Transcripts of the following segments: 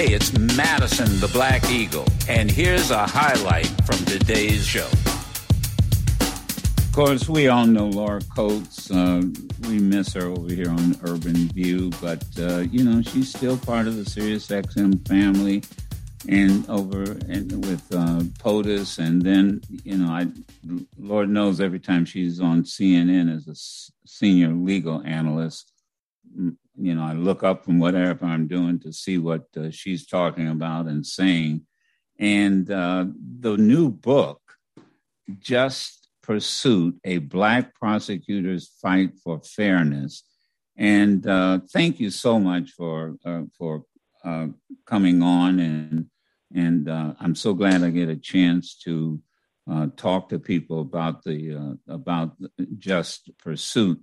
Hey, it's Madison the Black Eagle, and here's a highlight from today's show. Of course, we all know Laura Coates. Uh, we miss her over here on Urban View, but uh, you know she's still part of the SiriusXM family, and over and with uh, POTUS, and then you know I, Lord knows, every time she's on CNN as a s- senior legal analyst, you know I look up from whatever I'm doing to see what uh, she's talking about and saying, and uh, the new book just Pursuit, a Black prosecutor's fight for fairness. And uh, thank you so much for uh, for uh, coming on, and and uh, I'm so glad I get a chance to talk to people about the about just pursuit.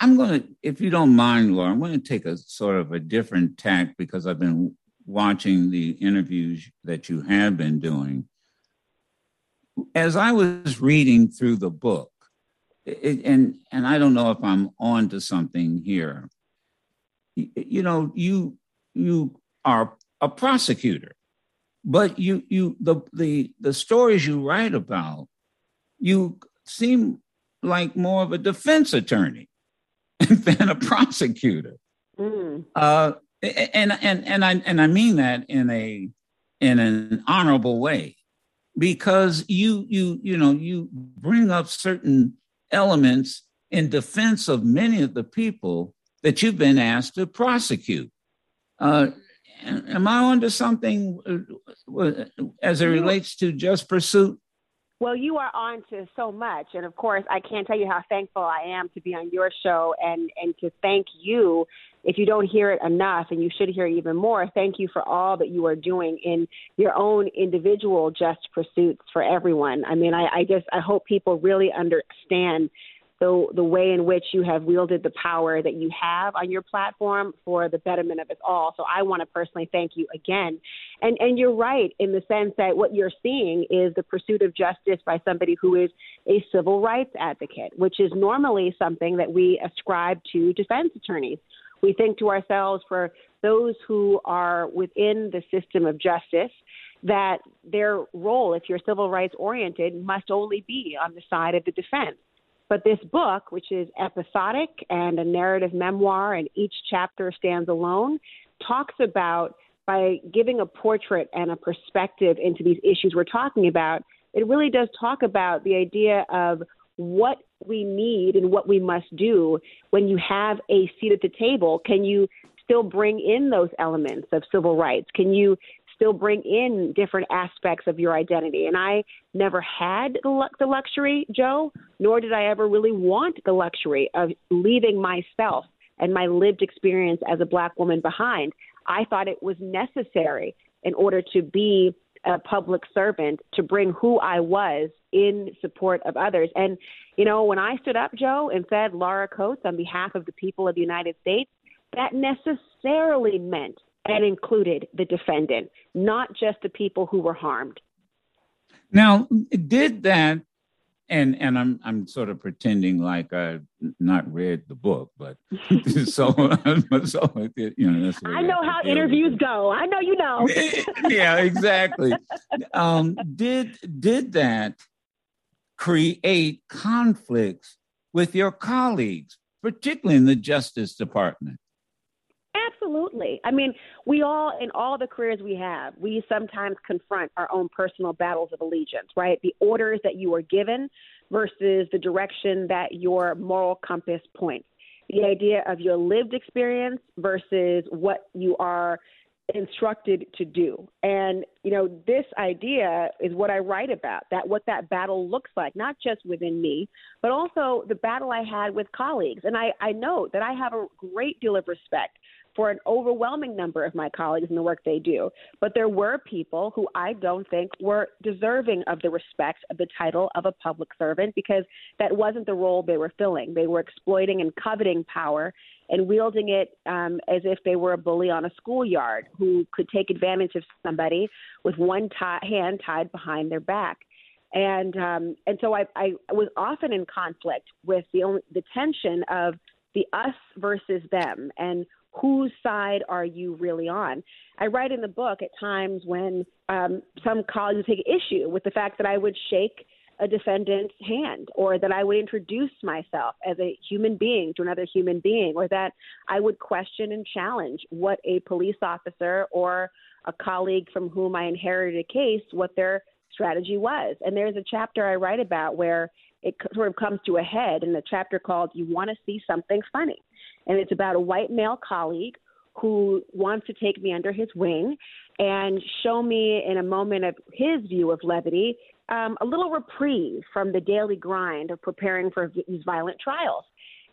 I'm going to, if you don't mind, Laura, I'm going to take a sort of a different tack because I've been watching the interviews that you have been doing as I was reading through the book, it, and and I don't know if I'm on to something here. You know, you you are a prosecutor, but you you the the the stories you write about, you seem like more of a defense attorney than a prosecutor. Mm. Uh, and and and I and I mean that in a in an honorable way because you you you know you bring up certain elements in defense of many of the people that you've been asked to prosecute. Uh, am I onto something uh, as it relates to just pursuit? Well, you are on to so much. And of course, I can't tell you how thankful I am to be on your show and, and to thank you. If you don't hear it enough, and you should hear even more, thank you for all that you are doing in your own individual just pursuits for everyone. I mean, I, I just I hope people really understand the the way in which you have wielded the power that you have on your platform for the betterment of us all. So I want to personally thank you again. And and you're right in the sense that what you're seeing is the pursuit of justice by somebody who is a civil rights advocate, which is normally something that we ascribe to defense attorneys. We think to ourselves for those who are within the system of justice that their role, if you're civil rights oriented, must only be on the side of the defense. But this book, which is episodic and a narrative memoir, and each chapter stands alone, talks about by giving a portrait and a perspective into these issues we're talking about, it really does talk about the idea of what we need and what we must do when you have a seat at the table. Can you still bring in those elements of civil rights? Can you still bring in different aspects of your identity. And I never had the, the luxury, Joe, nor did I ever really want the luxury of leaving myself and my lived experience as a black woman behind. I thought it was necessary in order to be a public servant to bring who I was in support of others. And, you know, when I stood up, Joe, and said Laura Coates on behalf of the people of the United States, that necessarily meant and included the defendant, not just the people who were harmed. Now, did that, and and I'm I'm sort of pretending like I've not read the book, but so so you know that's I know how interviews go. I know you know. yeah, exactly. Um, did did that create conflicts with your colleagues, particularly in the Justice Department? Absolutely. I mean, we all, in all the careers we have, we sometimes confront our own personal battles of allegiance, right? The orders that you are given versus the direction that your moral compass points. The idea of your lived experience versus what you are instructed to do. And, you know, this idea is what I write about, that what that battle looks like, not just within me, but also the battle I had with colleagues. And I, I know that I have a great deal of respect for an overwhelming number of my colleagues in the work they do. But there were people who I don't think were deserving of the respect of the title of a public servant because that wasn't the role they were filling. They were exploiting and coveting power and wielding it um, as if they were a bully on a schoolyard who could take advantage of somebody with one t- hand tied behind their back. And um, and so I, I was often in conflict with the only the tension of the us versus them and whose side are you really on? I write in the book at times when um, some colleagues take issue with the fact that I would shake a defendant's hand or that I would introduce myself as a human being to another human being or that I would question and challenge what a police officer or a colleague from whom I inherited a case, what their strategy was. And there's a chapter I write about where it sort of comes to a head in the chapter called You Want to See Something Funny. And it's about a white male colleague who wants to take me under his wing and show me in a moment of his view of levity um, a little reprieve from the daily grind of preparing for these violent trials.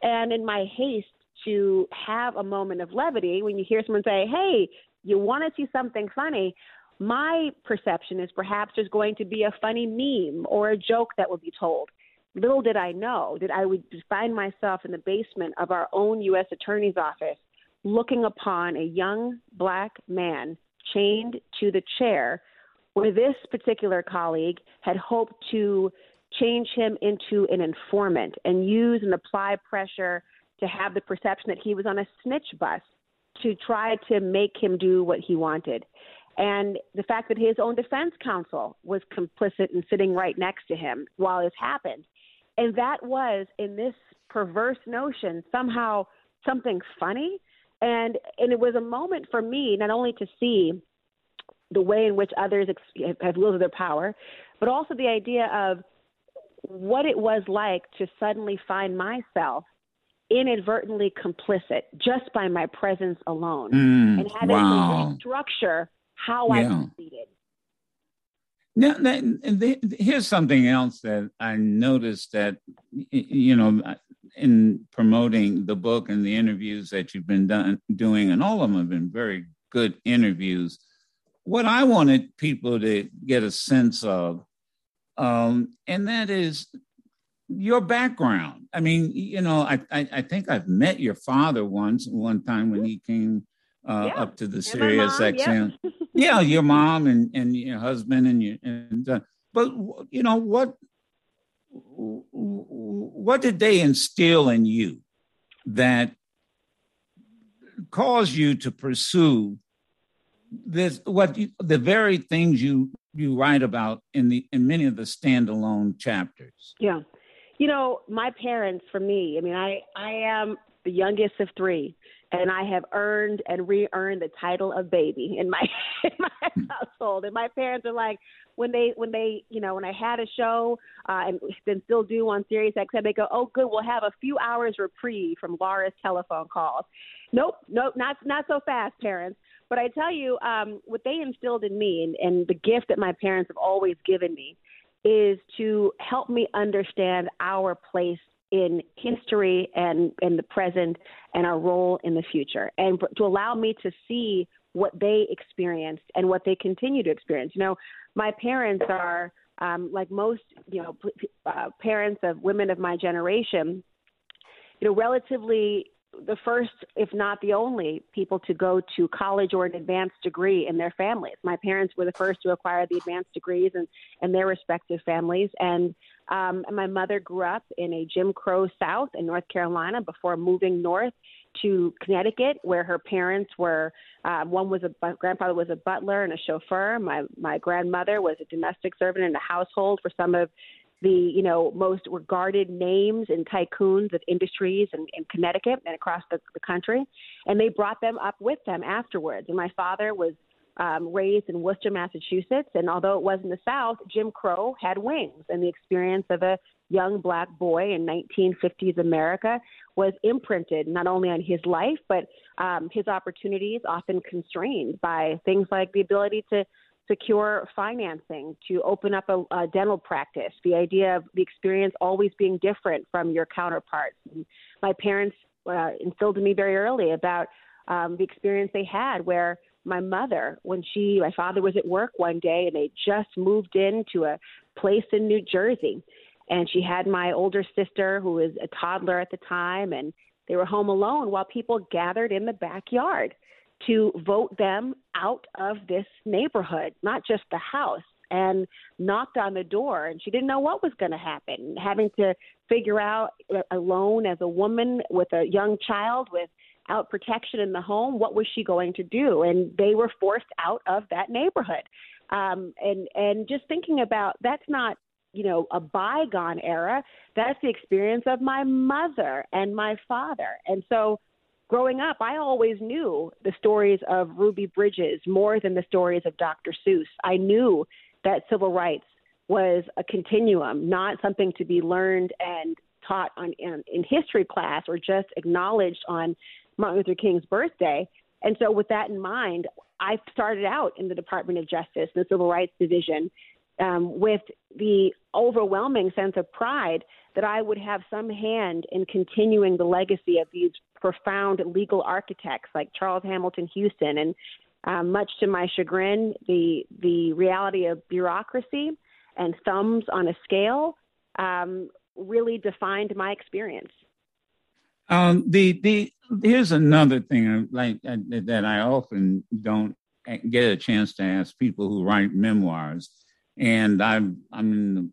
And in my haste to have a moment of levity, when you hear someone say, Hey, you want to see something funny, my perception is perhaps there's going to be a funny meme or a joke that will be told. Little did I know that I would find myself in the basement of our own U.S. Attorney's office looking upon a young black man chained to the chair where this particular colleague had hoped to change him into an informant and use and apply pressure to have the perception that he was on a snitch bus to try to make him do what he wanted. And the fact that his own defense counsel was complicit in sitting right next to him while this happened. And that was, in this perverse notion, somehow something funny. And, and it was a moment for me not only to see the way in which others ex- have wielded their power, but also the idea of what it was like to suddenly find myself inadvertently complicit just by my presence alone mm, and having wow. to restructure how yeah. I. Now, that, here's something else that I noticed that, you know, in promoting the book and the interviews that you've been done, doing, and all of them have been very good interviews what I wanted people to get a sense of, um, and that is your background. I mean, you know, I, I, I think I've met your father once, one time when he came uh, yeah. up to the Sirius XM. Yeah. yeah, your mom and, and your husband and you. And uh, but you know what? What did they instill in you that caused you to pursue this what you, the very things you you write about in the in many of the standalone chapters. Yeah. You know, my parents for me, I mean I I am the youngest of 3 and I have earned and re-earned the title of baby in my in my household. And my parents are like, when they when they you know when I had a show uh, and then still do on Sirius XM, they go, oh good, we'll have a few hours reprieve from Laura's telephone calls. Nope, nope, not not so fast, parents. But I tell you, um, what they instilled in me and, and the gift that my parents have always given me is to help me understand our place in history and in the present and our role in the future and to allow me to see what they experienced and what they continue to experience you know my parents are um, like most you know uh, parents of women of my generation you know relatively the first, if not the only, people to go to college or an advanced degree in their families. My parents were the first to acquire the advanced degrees in, in their respective families. And, um, my mother grew up in a Jim Crow South in North Carolina before moving north to Connecticut, where her parents were. Uh, one was a grandfather was a butler and a chauffeur. My my grandmother was a domestic servant in the household for some of the you know most regarded names and tycoons of industries in, in Connecticut and across the, the country, and they brought them up with them afterwards. And my father was um, raised in Worcester, Massachusetts, and although it was in the South, Jim Crow had wings, and the experience of a young black boy in 1950s America was imprinted not only on his life but um, his opportunities, often constrained by things like the ability to secure financing to open up a, a dental practice, the idea of the experience always being different from your counterparts. And my parents uh, instilled in me very early about um, the experience they had where my mother, when she, my father was at work one day and they just moved into a place in New Jersey. And she had my older sister, who was a toddler at the time, and they were home alone while people gathered in the backyard to vote them out of this neighborhood, not just the house, and knocked on the door. And she didn't know what was going to happen, having to figure out uh, alone as a woman with a young child with without protection in the home, what was she going to do? And they were forced out of that neighborhood. Um, and and just thinking about that's not you know a bygone era. That's the experience of my mother and my father. And so growing up, I always knew the stories of Ruby Bridges more than the stories of Dr. Seuss. I knew that civil rights was a continuum, not something to be learned and taught on in, in history class or just acknowledged on Martin Luther King's birthday. And so, with that in mind, I started out in the Department of Justice, the Civil Rights Division, um, with the overwhelming sense of pride that I would have some hand in continuing the legacy of these profound legal architects like Charles Hamilton Houston. And um, much to my chagrin, the the reality of bureaucracy and thumbs on a scale um, really defined my experience. Um, the the here's another thing like uh, that I often don't get a chance to ask people who write memoirs, and I'm I'm in the,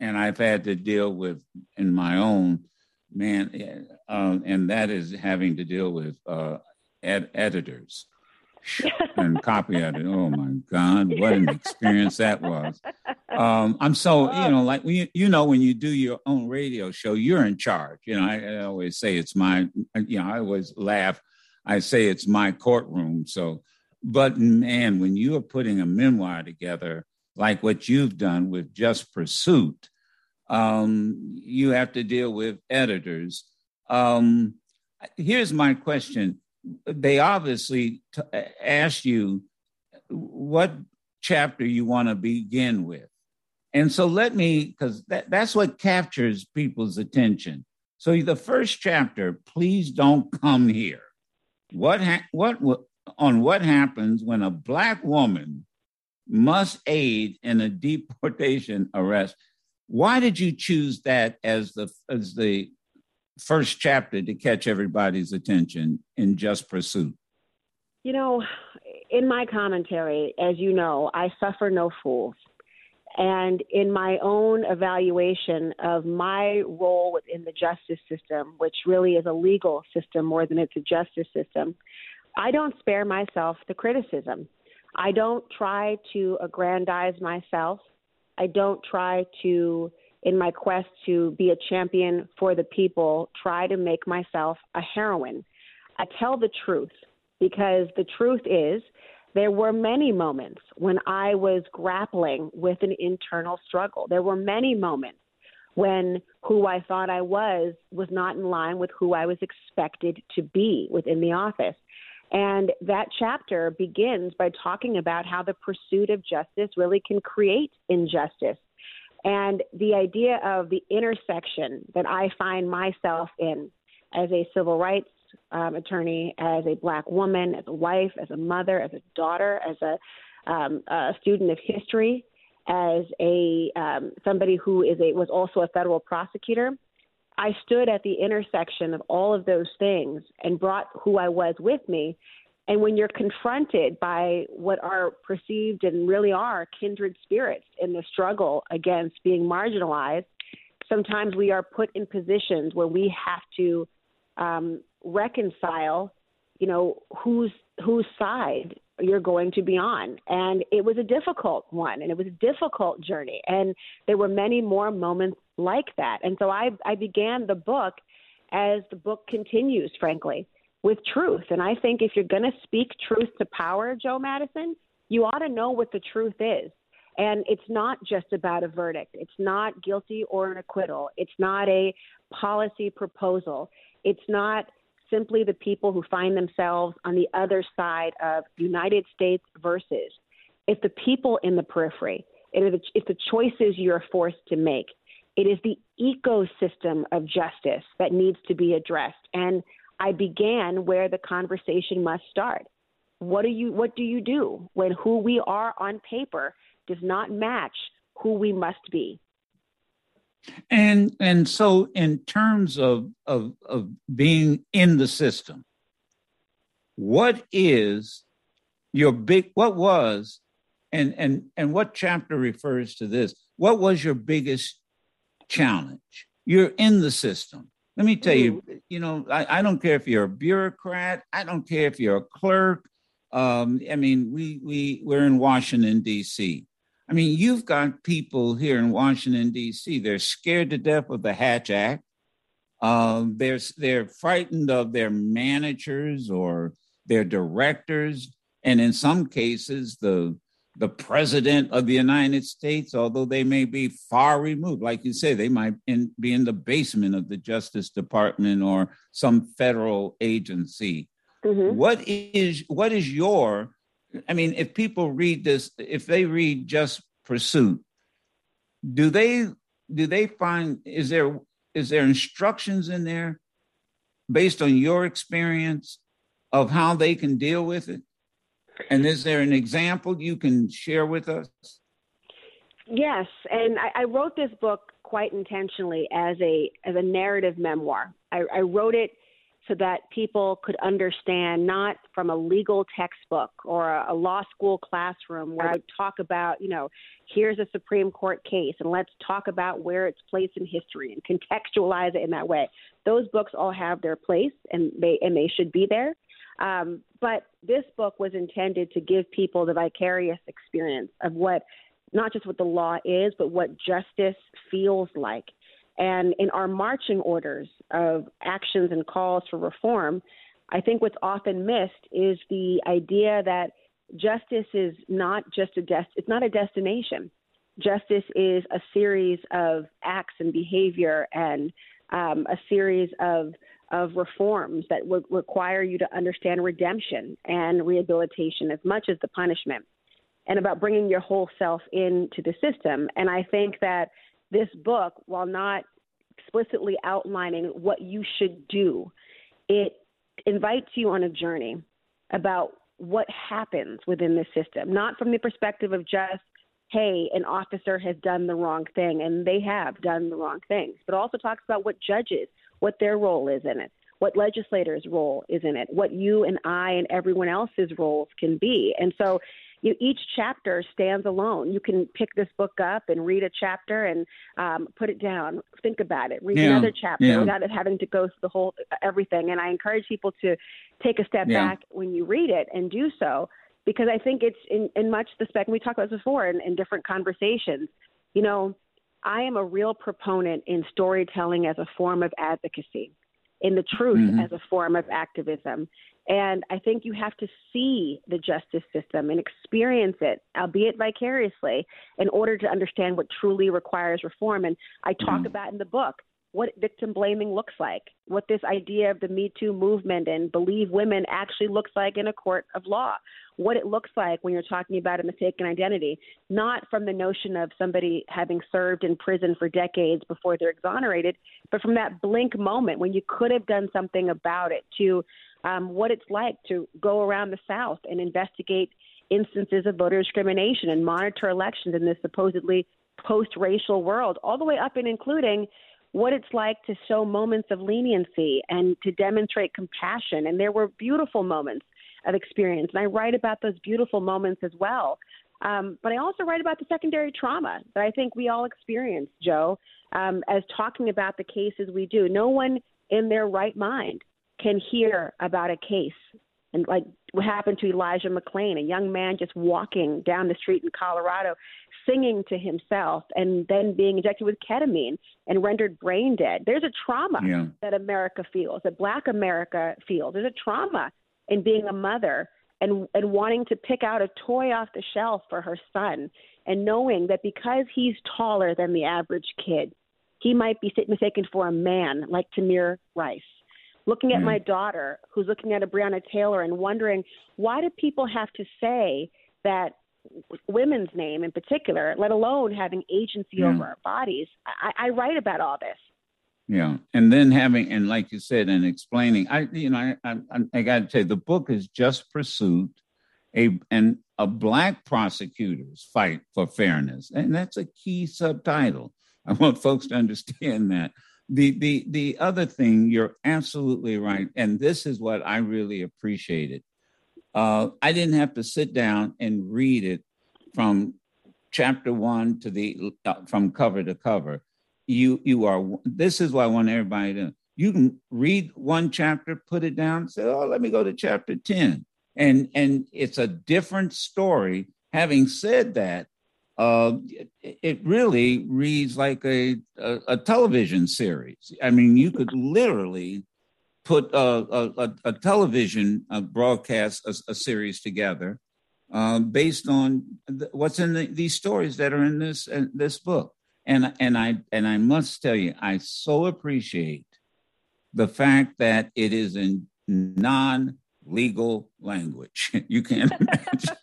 and I've had to deal with in my own man, uh, and that is having to deal with uh, ed- editors and copy editor. Oh my God, what an experience that was! Um, I'm so you know, like when you, you know when you do your own radio show, you're in charge. You know, I, I always say it's my. You know, I always laugh. I say it's my courtroom. So, but man, when you are putting a memoir together like what you've done with Just Pursuit, um, you have to deal with editors. Um, here's my question they obviously t- asked you what chapter you want to begin with. And so let me, because that, that's what captures people's attention. So the first chapter, please don't come here. What ha- what on what happens when a black woman must aid in a deportation arrest? Why did you choose that as the as the first chapter to catch everybody's attention in Just Pursuit? You know, in my commentary, as you know, I suffer no fools. And in my own evaluation of my role within the justice system, which really is a legal system more than it's a justice system, I don't spare myself the criticism. I don't try to aggrandize myself. I don't try to in my quest to be a champion for the people, try to make myself a heroine. I tell the truth because the truth is there were many moments when I was grappling with an internal struggle. There were many moments when who I thought I was was not in line with who I was expected to be within the office. And that chapter begins by talking about how the pursuit of justice really can create injustice and the idea of the intersection that I find myself in as a civil rights um, attorney, as a black woman, as a wife, as a mother, as a daughter, as a, um, a student of history, as a um, somebody who is a was also a federal prosecutor. I stood at the intersection of all of those things and brought who I was with me and when you're confronted by what are perceived and really are kindred spirits in the struggle against being marginalized, sometimes we are put in positions where we have to um, reconcile, you know, whose whose side you're going to be on. And it was a difficult one, and it was a difficult journey, and there were many more moments like that. And so I I began the book as the book continues, frankly with truth. And I think if you're going to speak truth to power, Joe Madison, you ought to know what the truth is. And it's not just about a verdict. It's not guilty or an acquittal. It's not a policy proposal. It's not simply the people who find themselves on the other side of United States versus. It's the people in the periphery. It's the choices you're forced to make. It is the ecosystem of justice that needs to be addressed. And I began where the conversation must start. What do you what do you do when who we are on paper does not match who we must be? And and so in terms of of of being in the system, what is your big what was and and and what chapter refers to this? What was your biggest challenge? You're in the system Let me tell you, mm-hmm. you know, I, I, don't care if you're a bureaucrat. I don't care if you're a clerk. Um, I mean, we we we're in Washington D.C. I mean, you've got people here in Washington D.C. They're scared to death of the Hatch Act. Uh, they're they're frightened of their managers or their directors, and in some cases, the the president of the United States, although they may be far removed, like you say, they might in, be in the basement of the Justice Department or some federal agency. Mm-hmm. What is what is your? I mean, if people read this, if they read Just Pursuit, do they do they find is there is there instructions in there based on your experience of how they can deal with it? And is there an example you can share with us? Yes, and I, I wrote this book quite intentionally as a as a narrative memoir. I, I wrote it so that people could understand not from a legal textbook or a, a law school classroom where I talk about, you know, here's a Supreme Court case and let's talk about where it's placed in history and contextualize it in that way. Those books all have their place and they and they should be there. Um, but this book was intended to give people the vicarious experience of what, not just what the law is, but what justice feels like. And in our marching orders of actions and calls for reform, I think what's often missed is the idea that justice is not just a des- it's not a destination. Justice is a series of acts and behavior and um, a series of of reforms that would require you to understand redemption and rehabilitation as much as the punishment, and about bringing your whole self into the system. And I think that this book, while not explicitly outlining what you should do, it invites you on a journey about what happens within the system, not from the perspective of just hey, an officer has done the wrong thing, and they have done the wrong things, but also talks about what judges, what their role is in it, what legislators' role is in it, what you and I and everyone else's roles can be. And so you, each chapter stands alone. You can pick this book up and read a chapter and um, put it down, think about it, read yeah. another chapter yeah. without having to go through the whole everything. And I encourage people to take a step yeah. back when you read it and do so because I think it's in, in much the spec. And we talked about this before in, in different conversations. You know, I am a real proponent in storytelling as a form of advocacy, in the truth mm-hmm. as a form of activism. And I think you have to see the justice system and experience it, albeit vicariously, in order to understand what truly requires reform. And I talk mm-hmm. about in the book what victim blaming looks like, what this idea of the Me Too movement and believe women actually looks like in a court of law, what it looks like when you're talking about a mistaken identity, not from the notion of somebody having served in prison for decades before they're exonerated, but from that blink moment when you could have done something about it, to um, what it's like to go around the South and investigate instances of voter discrimination and monitor elections in this supposedly post racial world, all the way up and including what it's like to show moments of leniency and to demonstrate compassion. And there were beautiful moments of experience. And I write about those beautiful moments as well. Um, but I also write about the secondary trauma that I think we all experience, Joe, um, as talking about the cases we do. No one in their right mind can hear about a case and like what happened to Elijah McClain, a young man just walking down the street in Colorado, singing to himself, and then being injected with ketamine and rendered brain dead. There's a trauma yeah. that America feels, that Black America feels. There's a trauma in being a mother and and wanting to pick out a toy off the shelf for her son, and knowing that because he's taller than the average kid, he might be mistaken for a man like Tamir Rice looking at mm my daughter who's looking at a Breonna Taylor and wondering why do people have to say that women's name in particular, let alone having agency yeah. over our bodies. I, I, write about all this. Yeah, and then having and like you said, and explaining. I you know I I, I got to tell you, the book is just pursuit a and a black prosecutor's fight for fairness, and that's a key subtitle. I want folks to understand that the the the other thing you're absolutely right and this is what i really appreciated uh, i didn't have to sit down and read it from chapter one to the uh, from cover to cover you you are this is what i want everybody to you can read one chapter, put it down, say, "Oh, let me go to chapter 10." And and it's a different story. Having said that, uh, it, really reads like a, a, a television series. I mean, you could literally put a, a, a television uh, broadcast a, series together uh, based on the, what's in the, these stories that are in this uh, this book. And and I and I must tell you, I so appreciate the fact that it is in non legal language. You can't imagine.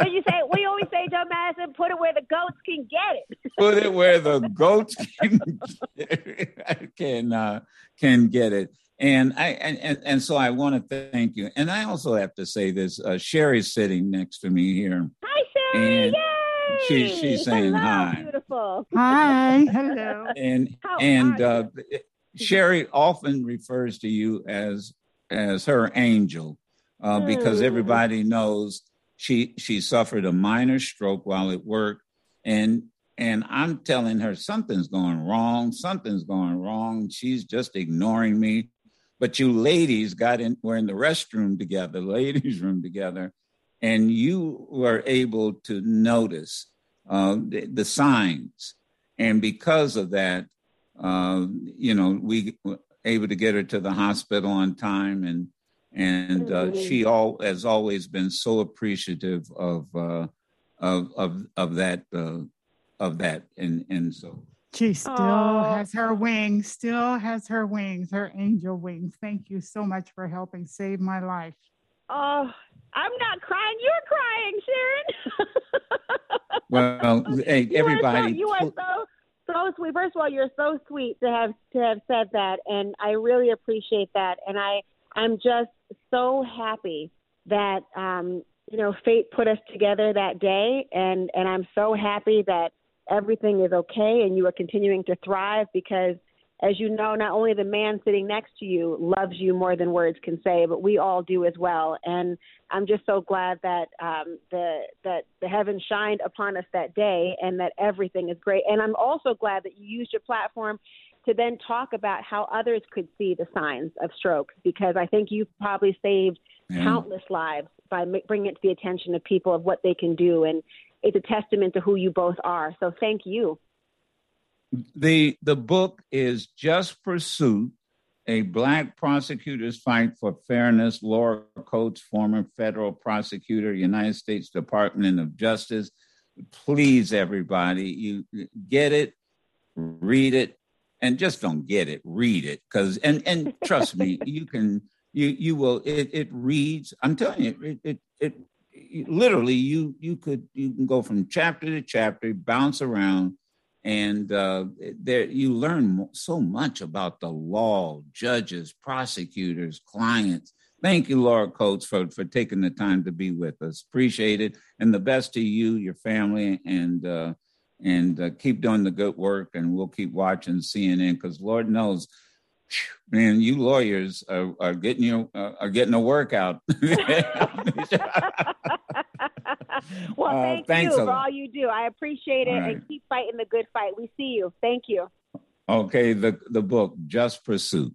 Well, I got it. What, what you say? We always say, Joe Madison, put it where the goats can get it. put it where the goats can can uh, can get it. And I and, and so I want to thank you. And I also have to say this: uh, Sherry's sitting next to me here. Hi, Sherry! And Yay! She, she's saying Hello, hi. Beautiful. Hi. Hello. And How and uh, Sherry often refers to you as as her angel uh, because hmm. everybody knows she she suffered a minor stroke while at work and and I'm telling her something's going wrong, something's going wrong. She's just ignoring me. But you ladies got in, were in the restroom together, ladies' room together, and you were able to notice uh, the, the, signs. And because of that, uh, you know, we were able to get her to the hospital on time and and uh, mm-hmm. she all has always been so appreciative of uh, of of of that uh, of that. And and so. She still oh. has her wings still has her wings her angel wings. Thank you so much for helping save my life. Oh i'm not crying you're crying sharon. Well hey everybody you are so, you are so so sweet. First of all you're so sweet to have to have said that and i really appreciate that. And i i'm just so happy that um, you know fate put us together that day, and and I'm so happy that everything is okay and you are continuing to thrive because as you know, not only the man sitting next to you loves you more than words can say, but we all do as well. And I'm just so glad that um, the that the heaven shined upon us that day, and that everything is great. And I'm also glad that you used your platform to then talk about how others could see the signs of stroke because I think you've probably saved yeah. countless lives by bringing it to the attention of people of what they can do and it's a testament to who you both are. So thank you. The the book is just pursuit a black prosecutor's fight for fairness laura coates former federal prosecutor united states department of justice. Please everybody you get it read it and just don't get it read it because and and trust me you can you you will it, it reads i'm telling you it, it it, literally you you could you can go from chapter to chapter bounce around and uh, there you learn so much about the law judges prosecutors clients. Thank you laura coates for for taking the time to be with us. Appreciate it and the best to you your family and uh, and uh, keep doing the good work and we'll keep watching cnn because lord knows man you lawyers are, are getting you uh, are getting a workout. Well uh, thank you for all you do. I appreciate it right. and keep fighting the good fight. We see you. Thank you. Okay the the book just pursuit